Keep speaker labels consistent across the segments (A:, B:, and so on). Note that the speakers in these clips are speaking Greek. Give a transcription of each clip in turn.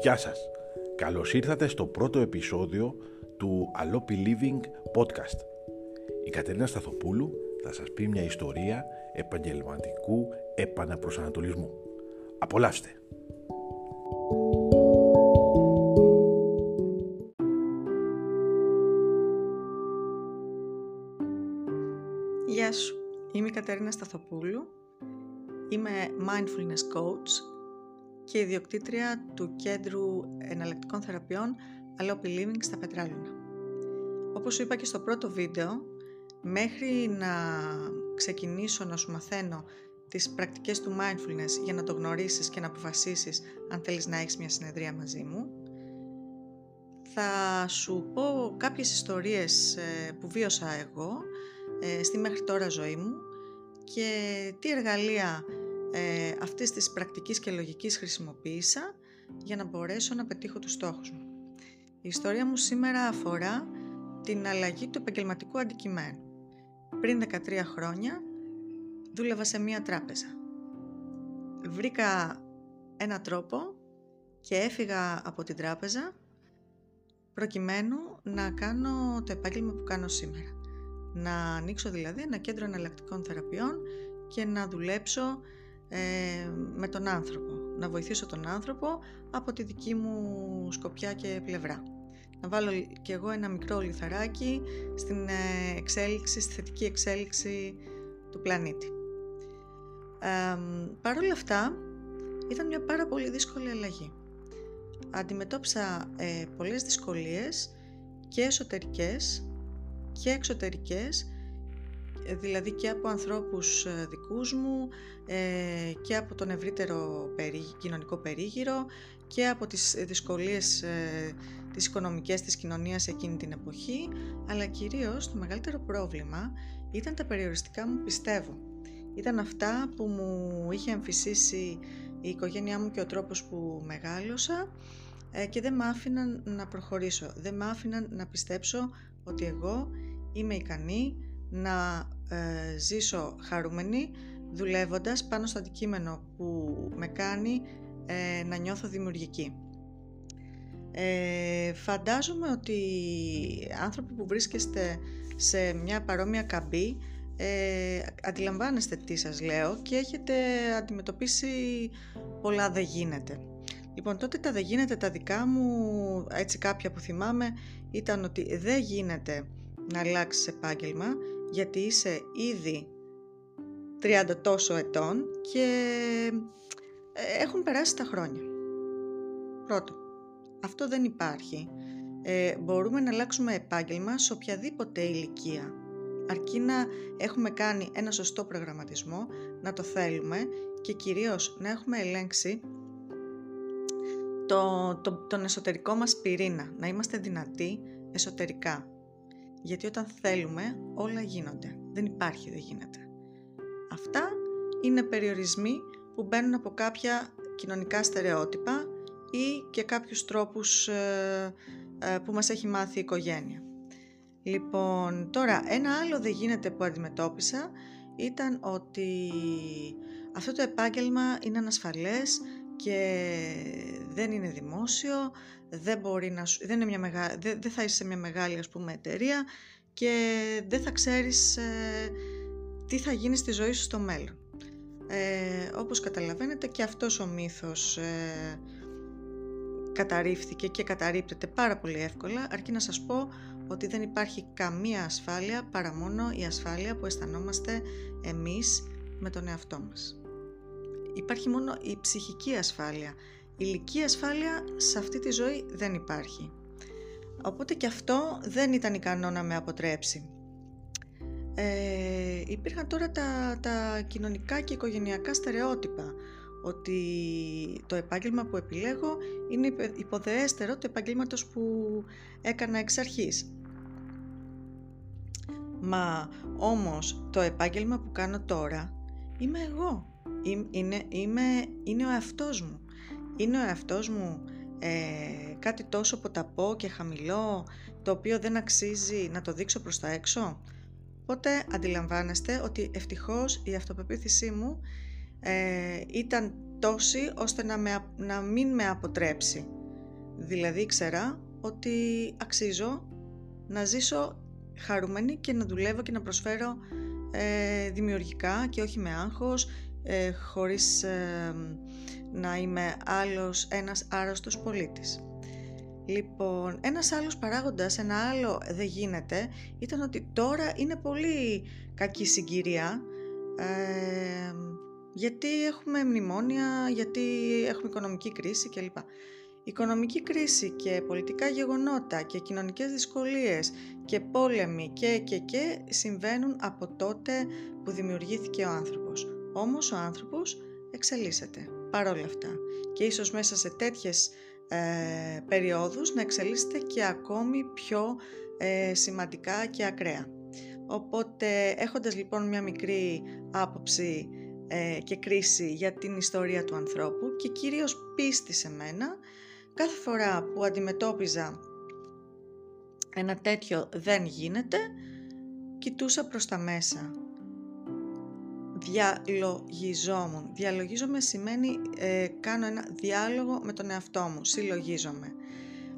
A: Γεια σας. Καλώς ήρθατε στο πρώτο επεισόδιο του Alopi Living Podcast. Η Κατερίνα Σταθοπούλου θα σας πει μια ιστορία επαγγελματικού επαναπροσανατολισμού. Απολαύστε!
B: Γεια σου, είμαι η Κατερίνα Σταθοπούλου, είμαι mindfulness coach και ιδιοκτήτρια του Κέντρου Εναλλακτικών Θεραπείων Alopi Living στα Πετράλουνα. Όπως σου είπα και στο πρώτο βίντεο, μέχρι να ξεκινήσω να σου μαθαίνω τις πρακτικές του mindfulness για να το γνωρίσεις και να αποφασίσεις αν θέλεις να έχεις μια συνεδρία μαζί μου, θα σου πω κάποιες ιστορίες ε, που βίωσα εγώ ε, στη μέχρι τώρα ζωή μου και τι εργαλεία ε, αυτής της πρακτικής και λογικής χρησιμοποίησα για να μπορέσω να πετύχω τους στόχους μου. Η ιστορία μου σήμερα αφορά την αλλαγή του επαγγελματικού αντικειμένου. Πριν 13 χρόνια δούλευα σε μία τράπεζα. Βρήκα ένα τρόπο και έφυγα από την τράπεζα προκειμένου να κάνω το επάγγελμα που κάνω σήμερα. Να ανοίξω δηλαδή ένα κέντρο εναλλακτικών θεραπείων και να δουλέψω ε, με τον άνθρωπο. Να βοηθήσω τον άνθρωπο από τη δική μου σκοπιά και πλευρά. Να βάλω και εγώ ένα μικρό λιθαράκι στην ε, εξέλιξη, στη θετική εξέλιξη του πλανήτη. Ε, Παρ' όλα αυτά, ήταν μια πάρα πολύ δύσκολη αλλαγή. Αντιμετώπισα ε, πολλές δυσκολίες και εσωτερικές και εξωτερικές δηλαδή και από ανθρώπους ε, δικούς μου ε, και από τον ευρύτερο κοινωνικό περίγυρο και από τις δυσκολίες ε, τις οικονομικές της κοινωνίας εκείνη την εποχή αλλά κυρίως το μεγαλύτερο πρόβλημα ήταν τα περιοριστικά μου πιστεύω. Ήταν αυτά που μου είχε εμφυσίσει η οικογένειά μου και ο τρόπος που μεγάλωσα και δεν μ' άφηναν να προχωρήσω, δεν μ' άφηναν να πιστέψω ότι εγώ είμαι ικανή να ε, ζήσω χαρούμενη δουλεύοντας πάνω στο αντικείμενο που με κάνει ε, να νιώθω δημιουργική. Ε, φαντάζομαι ότι άνθρωποι που βρίσκεστε σε μια παρόμοια καμπή ε, αντιλαμβάνεστε τι σας λέω και έχετε αντιμετωπίσει πολλά δεν γίνεται. Λοιπόν τότε τα δεν γίνεται τα δικά μου, έτσι κάποια που θυμάμαι ήταν ότι δεν γίνεται να αλλάξεις επάγγελμα γιατί είσαι ήδη 30 τόσο ετών και ε, έχουν περάσει τα χρόνια. Πρώτο, αυτό δεν υπάρχει. Ε, μπορούμε να αλλάξουμε επάγγελμα σε οποιαδήποτε ηλικία. Αρκεί να έχουμε κάνει ένα σωστό προγραμματισμό, να το θέλουμε και κυρίως να έχουμε ελέγξει το, το, τον εσωτερικό μας πυρήνα, να είμαστε δυνατοί εσωτερικά. Γιατί όταν θέλουμε όλα γίνονται. Δεν υπάρχει, δεν γίνεται. Αυτά είναι περιορισμοί που μπαίνουν από κάποια κοινωνικά στερεότυπα ή και κάποιους τρόπους ε, ε, που μας έχει μάθει η οικογένεια. Λοιπόν, τώρα ένα άλλο δεν γίνεται που αντιμετώπισα ήταν ότι αυτό το επάγγελμα είναι ανασφαλές και δεν είναι δημόσιο, δεν, μπορεί να δεν, είναι μια μεγα... δεν, δεν θα είσαι σε μια μεγάλη ας πούμε εταιρεία και δεν θα ξέρεις ε, τι θα γίνει στη ζωή σου στο μέλλον. Ε, όπως καταλαβαίνετε και αυτός ο μύθος ε, καταρρίφθηκε και καταρρύπτεται πάρα πολύ εύκολα αρκεί να σας πω ότι δεν υπάρχει καμία ασφάλεια παρά μόνο η ασφάλεια που αισθανόμαστε εμείς με τον εαυτό μας. Υπάρχει μόνο η ψυχική ασφάλεια. Η ηλική ασφάλεια σε αυτή τη ζωή δεν υπάρχει. Οπότε και αυτό δεν ήταν ικανό να με αποτρέψει. Ε, υπήρχαν τώρα τα, τα κοινωνικά και οικογενειακά στερεότυπα ότι το επάγγελμα που επιλέγω είναι υποδεέστερο του επαγγέλματος που έκανα εξ αρχής. Μα όμως το επάγγελμα που κάνω τώρα είμαι εγώ. Είναι, είμαι, είναι ο εαυτός μου. Είναι ο εαυτός μου ε, κάτι τόσο ποταπό και χαμηλό το οποίο δεν αξίζει να το δείξω προς τα έξω. Οπότε αντιλαμβάνεστε ότι ευτυχώς η αυτοπεποίθησή μου ε, ήταν τόση ώστε να, με, να μην με αποτρέψει Δηλαδή ήξερα ότι αξίζω να ζήσω χαρούμενη και να δουλεύω και να προσφέρω ε, δημιουργικά και όχι με άγχος, ε, χωρίς ε, να είμαι άλλος ένας άρρωστος πολίτης. Λοιπόν, ένας άλλος παράγοντας, ένα άλλο δεν γίνεται, ήταν ότι τώρα είναι πολύ κακή συγκυρία, ε, γιατί έχουμε μνημόνια, γιατί έχουμε οικονομική κρίση κλπ. Η οικονομική κρίση και πολιτικά γεγονότα και κοινωνικές δυσκολίες και πόλεμοι και και και συμβαίνουν από τότε που δημιουργήθηκε ο άνθρωπος. Όμως ο άνθρωπος εξελίσσεται παρόλα αυτά και ίσως μέσα σε τέτοιες ε, περιόδους να εξελίσσεται και ακόμη πιο ε, σημαντικά και ακραία. Οπότε έχοντας λοιπόν μια μικρή άποψη ε, και κρίση για την ιστορία του ανθρώπου και κυρίως πίστη σε μένα, κάθε φορά που αντιμετώπιζα ένα τέτοιο δεν γίνεται, κοιτούσα προς τα μέσα. Διαλογιζόμουν. Διαλογίζομαι σημαίνει ε, κάνω ένα διάλογο με τον εαυτό μου, συλλογίζομαι.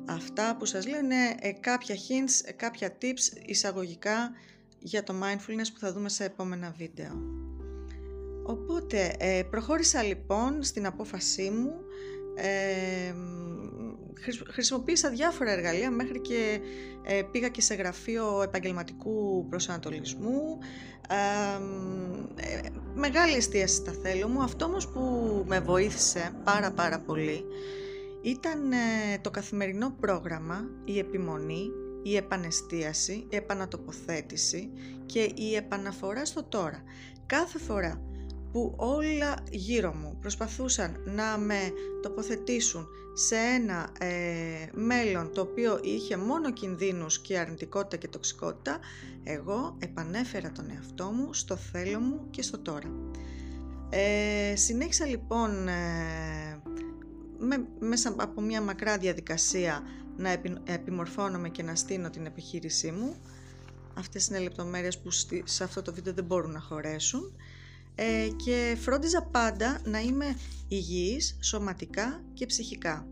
B: Αυτά που σας λέω είναι ε, κάποια hints, ε, κάποια tips εισαγωγικά για το mindfulness που θα δούμε σε επόμενα βίντεο. Οπότε προχώρησα λοιπόν στην απόφασή μου χρησιμοποίησα διάφορα εργαλεία μέχρι και ε, πήγα και σε γραφείο επαγγελματικού προσανατολισμού ε, μεγάλη εστίαση στα θέλω μου αυτό όμως που με βοήθησε πάρα πάρα πολύ ήταν ε, το καθημερινό πρόγραμμα, η επιμονή, η επανεστίαση, η επανατοποθέτηση και η επαναφορά στο τώρα. Κάθε φορά που όλα γύρω μου προσπαθούσαν να με τοποθετήσουν σε ένα ε, μέλλον το οποίο είχε μόνο κινδύνους και αρνητικότητα και τοξικότητα, εγώ επανέφερα τον εαυτό μου στο θέλω μου και στο τώρα. Ε, συνέχισα λοιπόν ε, με, μέσα από μια μακρά διαδικασία να επιμορφώνομαι και να στείνω την επιχείρησή μου. Αυτές είναι λεπτομέρειες που σε αυτό το βίντεο δεν μπορούν να χωρέσουν. Ε, και φρόντιζα πάντα να είμαι υγιής σωματικά και ψυχικά.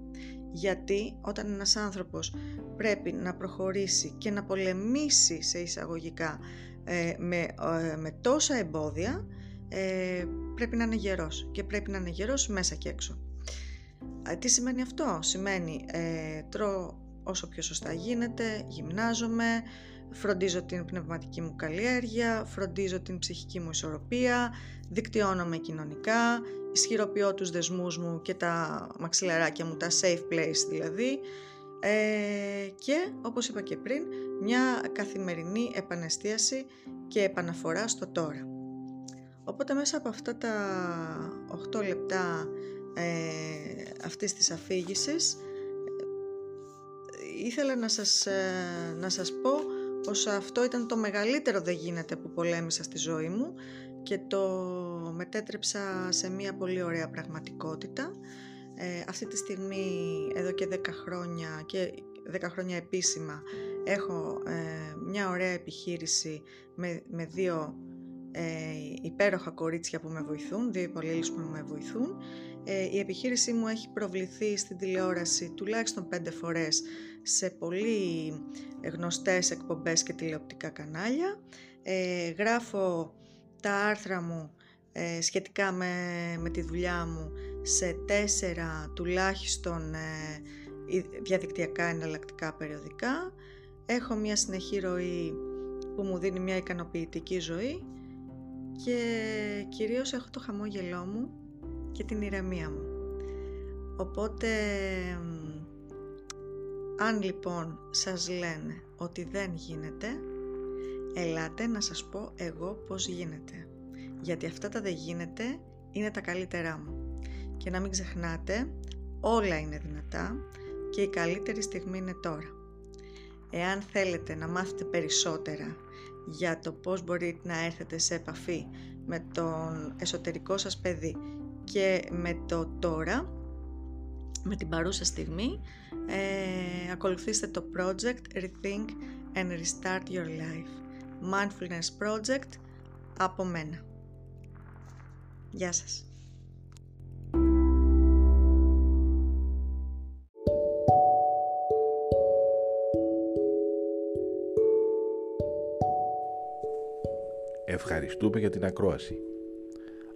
B: Γιατί όταν ένας άνθρωπος πρέπει να προχωρήσει και να πολεμήσει σε εισαγωγικά ε, με, ε, με τόσα εμπόδια, πρέπει να είναι γερός και πρέπει να είναι γερός μέσα και έξω. Τι σημαίνει αυτό; Σημαίνει τρώω όσο πιο σωστά γίνεται, γυμνάζομαι, φροντίζω την πνευματική μου καλλιέργεια, φροντίζω την ψυχική μου ισορροπία, δικτυώνομαι κοινωνικά, ισχυροποιώ τους δεσμούς μου και τα μαξιλαράκια μου, τα safe place δηλαδή ε, και όπως είπα και πριν μια καθημερινή επανεστίαση και επαναφορά στο τώρα. Οπότε μέσα από αυτά τα 8 λεπτά ε, αυτής της αφήγησης ε, ήθελα να σας, ε, να σας πω πως αυτό ήταν το μεγαλύτερο δεν γίνεται που πολέμησα στη ζωή μου και το μετέτρεψα σε μια πολύ ωραία πραγματικότητα. Ε, αυτή τη στιγμή, εδώ και 10 χρόνια και 10 χρόνια επίσημα, έχω ε, μια ωραία επιχείρηση με, με δύο ε, υπέροχα κορίτσια που με βοηθούν, δύο υπαλλήλους που με βοηθούν. Ε, η επιχείρησή μου έχει προβληθεί στην τηλεόραση τουλάχιστον πέντε φορές σε πολύ γνωστές εκπομπές και τηλεοπτικά κανάλια. Ε, γράφω τα άρθρα μου ε, σχετικά με, με τη δουλειά μου σε τέσσερα τουλάχιστον ε, διαδικτυακά εναλλακτικά περιοδικά. Έχω μια συνεχή ροή που μου δίνει μια ικανοποιητική ζωή και κυρίως έχω το χαμόγελό μου και την ηρεμία μου. Οπότε αν λοιπόν σας λένε ότι δεν γίνεται, ελάτε να σας πω εγώ πώς γίνεται. Γιατί αυτά τα δεν γίνεται είναι τα καλύτερά μου. Και να μην ξεχνάτε, όλα είναι δυνατά και η καλύτερη στιγμή είναι τώρα. Εάν θέλετε να μάθετε περισσότερα για το πώς μπορείτε να έρθετε σε επαφή με τον εσωτερικό σας παιδί και με το τώρα, με την παρούσα στιγμή, ε, ακολουθήστε το project Rethink and Restart Your Life. Mindfulness Project από μένα. Γεια σας.
A: Ευχαριστούμε για την ακρόαση.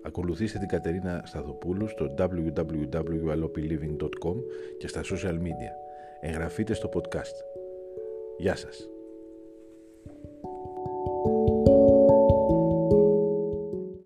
A: Ακολουθήστε την Κατερίνα Σταθοπούλου στο www.alopiliving.com και στα social media. Εγγραφείτε στο podcast. Γεια σας.